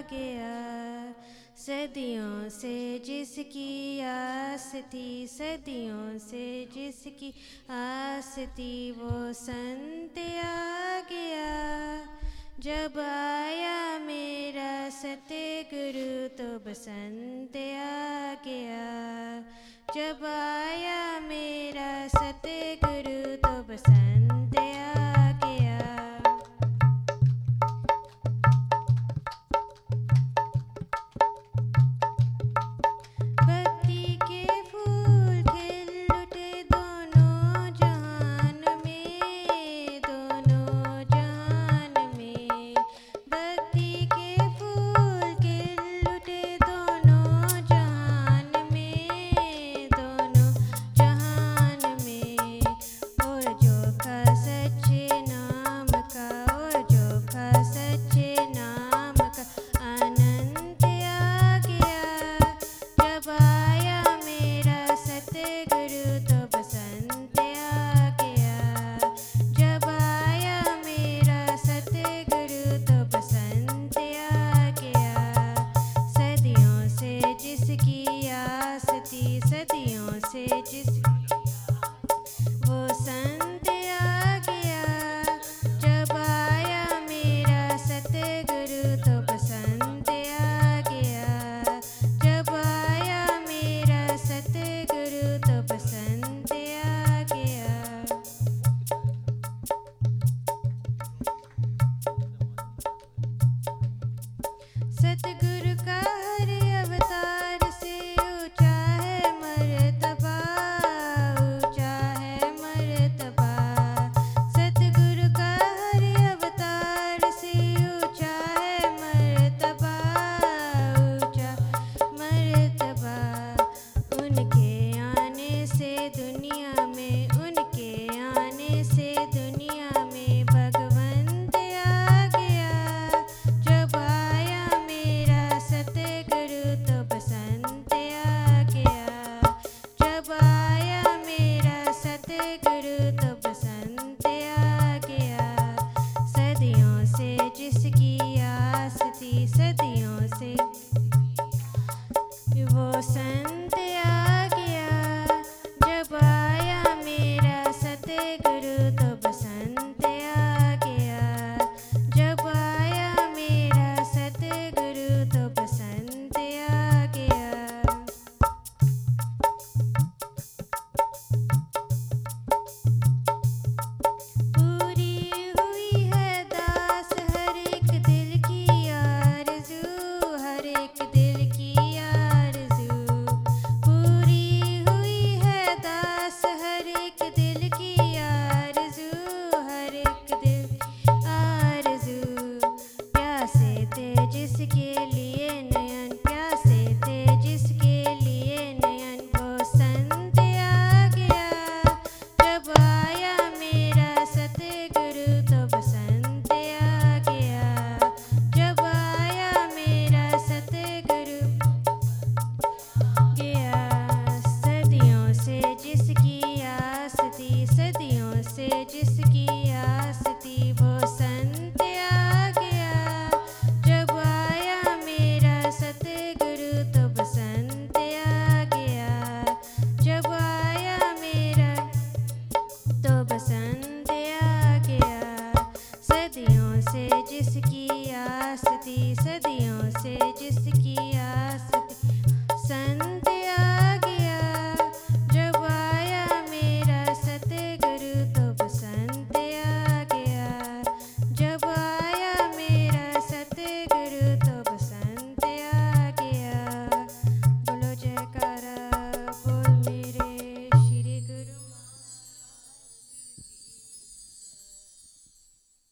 गया सदियों से जिसकी आस थी सदियों से जिसकी आस थी वो संत आ गया। जब आया मेरा सतगुरु तो बसंत आ गया। जब आया मेरा से दुनिया Big person.